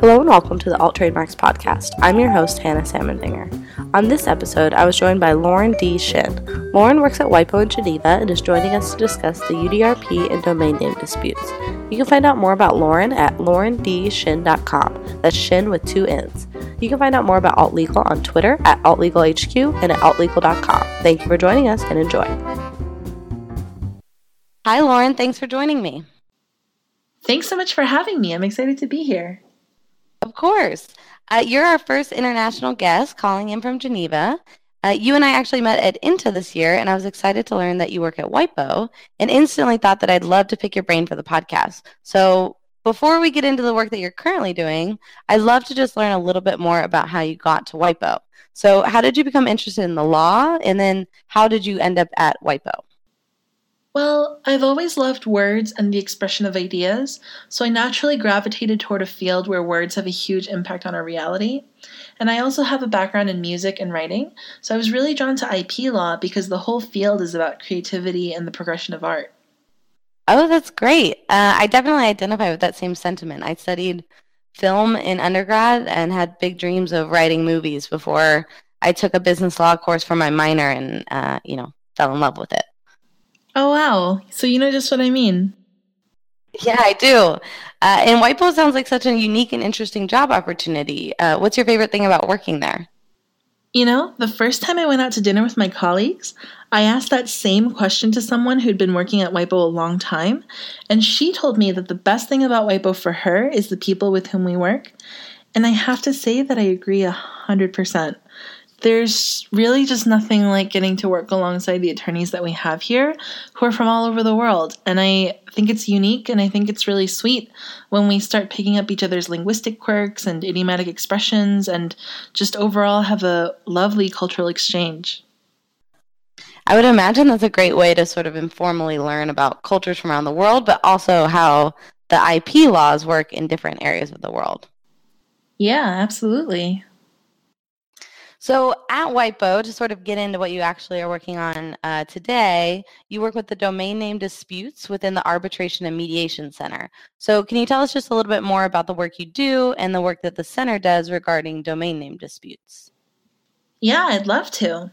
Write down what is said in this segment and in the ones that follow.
Hello and welcome to the Alt Trademarks Podcast. I'm your host, Hannah Salmonfinger. On this episode, I was joined by Lauren D. Shinn. Lauren works at WIPO in Geneva and is joining us to discuss the UDRP and domain name disputes. You can find out more about Lauren at laurendshinn.com. That's Shinn with two N's. You can find out more about Alt Legal on Twitter at AltLegalHQ and at altlegal.com. Thank you for joining us and enjoy. Hi, Lauren. Thanks for joining me. Thanks so much for having me. I'm excited to be here. Of course. Uh, you're our first international guest calling in from Geneva. Uh, you and I actually met at INTA this year, and I was excited to learn that you work at WIPO and instantly thought that I'd love to pick your brain for the podcast. So, before we get into the work that you're currently doing, I'd love to just learn a little bit more about how you got to WIPO. So, how did you become interested in the law, and then how did you end up at WIPO? Well, I've always loved words and the expression of ideas, so I naturally gravitated toward a field where words have a huge impact on our reality. And I also have a background in music and writing, so I was really drawn to IP law because the whole field is about creativity and the progression of art. Oh, that's great. Uh, I definitely identify with that same sentiment. I studied film in undergrad and had big dreams of writing movies before I took a business law course for my minor and, uh, you know, fell in love with it. Oh, wow. So you know just what I mean. Yeah, I do. Uh, and WIPO sounds like such a unique and interesting job opportunity. Uh, what's your favorite thing about working there? You know, the first time I went out to dinner with my colleagues, I asked that same question to someone who'd been working at WIPO a long time, and she told me that the best thing about WIPO for her is the people with whom we work. And I have to say that I agree a 100% there's really just nothing like getting to work alongside the attorneys that we have here who are from all over the world. And I think it's unique and I think it's really sweet when we start picking up each other's linguistic quirks and idiomatic expressions and just overall have a lovely cultural exchange. I would imagine that's a great way to sort of informally learn about cultures from around the world, but also how the IP laws work in different areas of the world. Yeah, absolutely. So at WIPO, to sort of get into what you actually are working on uh, today, you work with the domain name disputes within the Arbitration and Mediation Center. So can you tell us just a little bit more about the work you do and the work that the center does regarding domain name disputes? Yeah, I'd love to.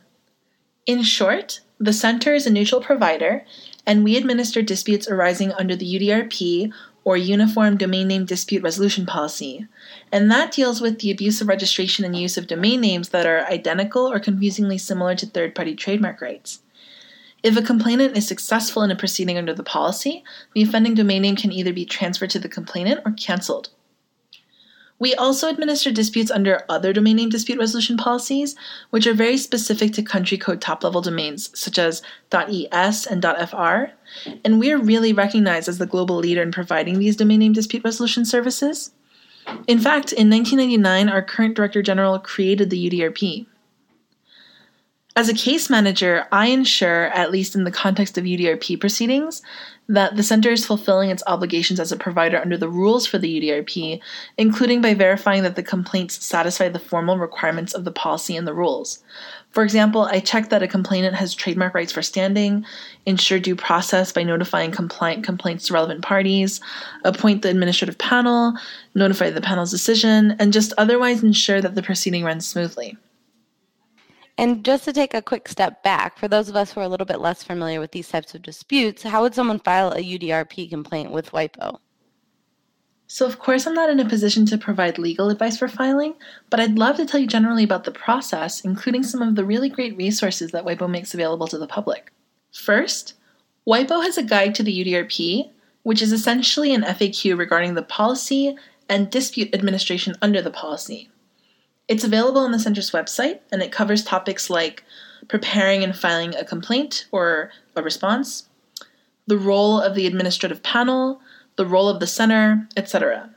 In short, the center is a neutral provider, and we administer disputes arising under the UDRP or Uniform Domain Name Dispute Resolution Policy, and that deals with the abuse of registration and use of domain names that are identical or confusingly similar to third party trademark rights. If a complainant is successful in a proceeding under the policy, the offending domain name can either be transferred to the complainant or canceled. We also administer disputes under other domain name dispute resolution policies, which are very specific to country code top level domains, such as .es and .fr, and we're really recognized as the global leader in providing these domain name dispute resolution services. In fact, in 1999, our current Director General created the UDRP. As a case manager, I ensure, at least in the context of UDRP proceedings, that the center is fulfilling its obligations as a provider under the rules for the UDRP, including by verifying that the complaints satisfy the formal requirements of the policy and the rules. For example, I check that a complainant has trademark rights for standing, ensure due process by notifying compliant complaints to relevant parties, appoint the administrative panel, notify the panel's decision, and just otherwise ensure that the proceeding runs smoothly. And just to take a quick step back, for those of us who are a little bit less familiar with these types of disputes, how would someone file a UDRP complaint with WIPO? So, of course, I'm not in a position to provide legal advice for filing, but I'd love to tell you generally about the process, including some of the really great resources that WIPO makes available to the public. First, WIPO has a guide to the UDRP, which is essentially an FAQ regarding the policy and dispute administration under the policy. It's available on the center's website, and it covers topics like preparing and filing a complaint or a response, the role of the administrative panel, the role of the center, etc.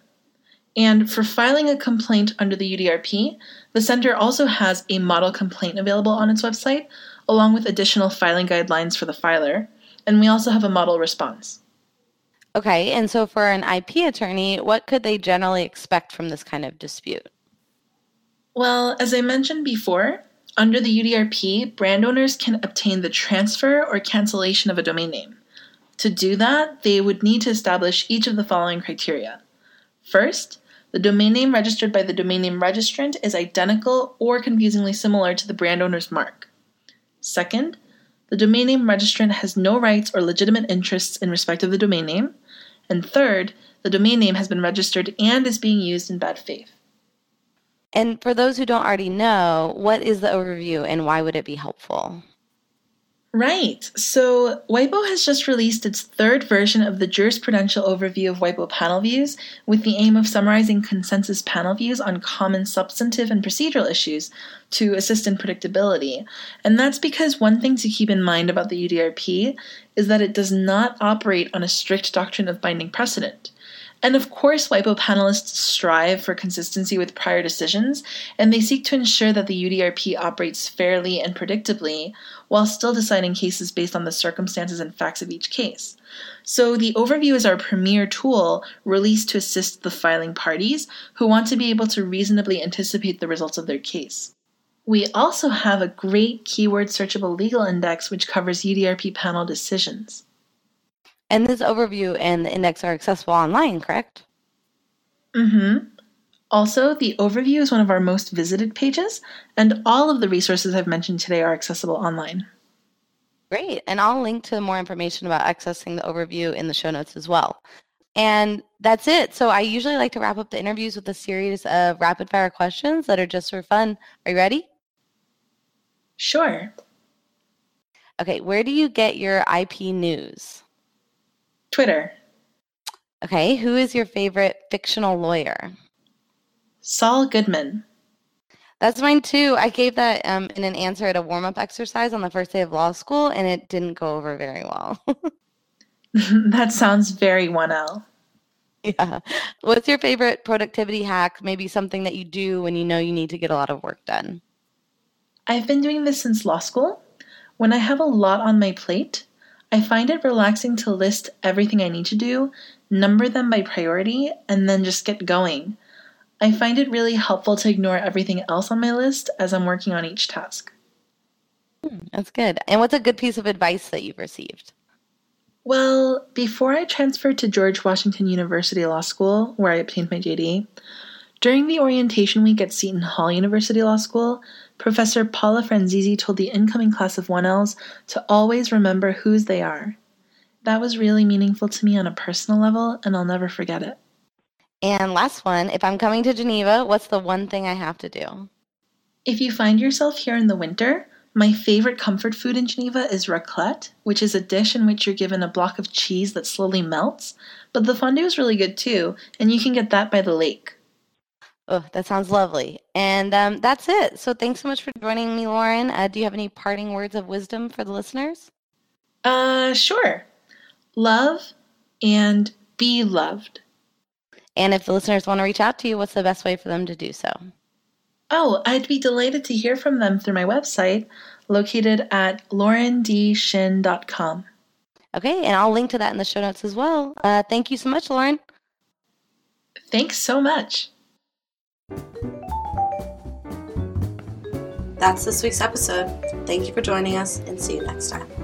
And for filing a complaint under the UDRP, the center also has a model complaint available on its website, along with additional filing guidelines for the filer, and we also have a model response. Okay, and so for an IP attorney, what could they generally expect from this kind of dispute? Well, as I mentioned before, under the UDRP, brand owners can obtain the transfer or cancellation of a domain name. To do that, they would need to establish each of the following criteria. First, the domain name registered by the domain name registrant is identical or confusingly similar to the brand owner's mark. Second, the domain name registrant has no rights or legitimate interests in respect of the domain name. And third, the domain name has been registered and is being used in bad faith. And for those who don't already know, what is the overview and why would it be helpful? Right. So WIPO has just released its third version of the jurisprudential overview of WIPO panel views with the aim of summarizing consensus panel views on common substantive and procedural issues to assist in predictability. And that's because one thing to keep in mind about the UDRP is that it does not operate on a strict doctrine of binding precedent. And of course, WIPO panelists strive for consistency with prior decisions, and they seek to ensure that the UDRP operates fairly and predictably while still deciding cases based on the circumstances and facts of each case. So, the overview is our premier tool released to assist the filing parties who want to be able to reasonably anticipate the results of their case. We also have a great keyword searchable legal index which covers UDRP panel decisions. And this overview and the index are accessible online, correct? Mm-hmm. Also, the overview is one of our most visited pages, and all of the resources I've mentioned today are accessible online. Great. And I'll link to more information about accessing the overview in the show notes as well. And that's it. So I usually like to wrap up the interviews with a series of rapid fire questions that are just for fun. Are you ready? Sure. Okay. Where do you get your IP news? Twitter. Okay. Who is your favorite fictional lawyer? Saul Goodman. That's mine too. I gave that um, in an answer at a warm up exercise on the first day of law school, and it didn't go over very well. that sounds very 1L. Yeah. What's your favorite productivity hack? Maybe something that you do when you know you need to get a lot of work done? I've been doing this since law school. When I have a lot on my plate, I find it relaxing to list everything I need to do, number them by priority, and then just get going. I find it really helpful to ignore everything else on my list as I'm working on each task. Hmm, that's good. And what's a good piece of advice that you've received? Well, before I transferred to George Washington University Law School, where I obtained my JD, during the orientation week at Seton Hall University Law School, Professor Paula Franzese told the incoming class of 1Ls to always remember whose they are. That was really meaningful to me on a personal level, and I'll never forget it. And last one, if I'm coming to Geneva, what's the one thing I have to do? If you find yourself here in the winter, my favorite comfort food in Geneva is raclette, which is a dish in which you're given a block of cheese that slowly melts. But the fondue is really good too, and you can get that by the lake. Oh, that sounds lovely. And um, that's it. So thanks so much for joining me, Lauren. Uh, do you have any parting words of wisdom for the listeners? Uh, sure. Love and be loved. And if the listeners want to reach out to you, what's the best way for them to do so? Oh, I'd be delighted to hear from them through my website located at laurendshinn.com. Okay, and I'll link to that in the show notes as well. Uh, thank you so much, Lauren. Thanks so much. That's this week's episode. Thank you for joining us and see you next time.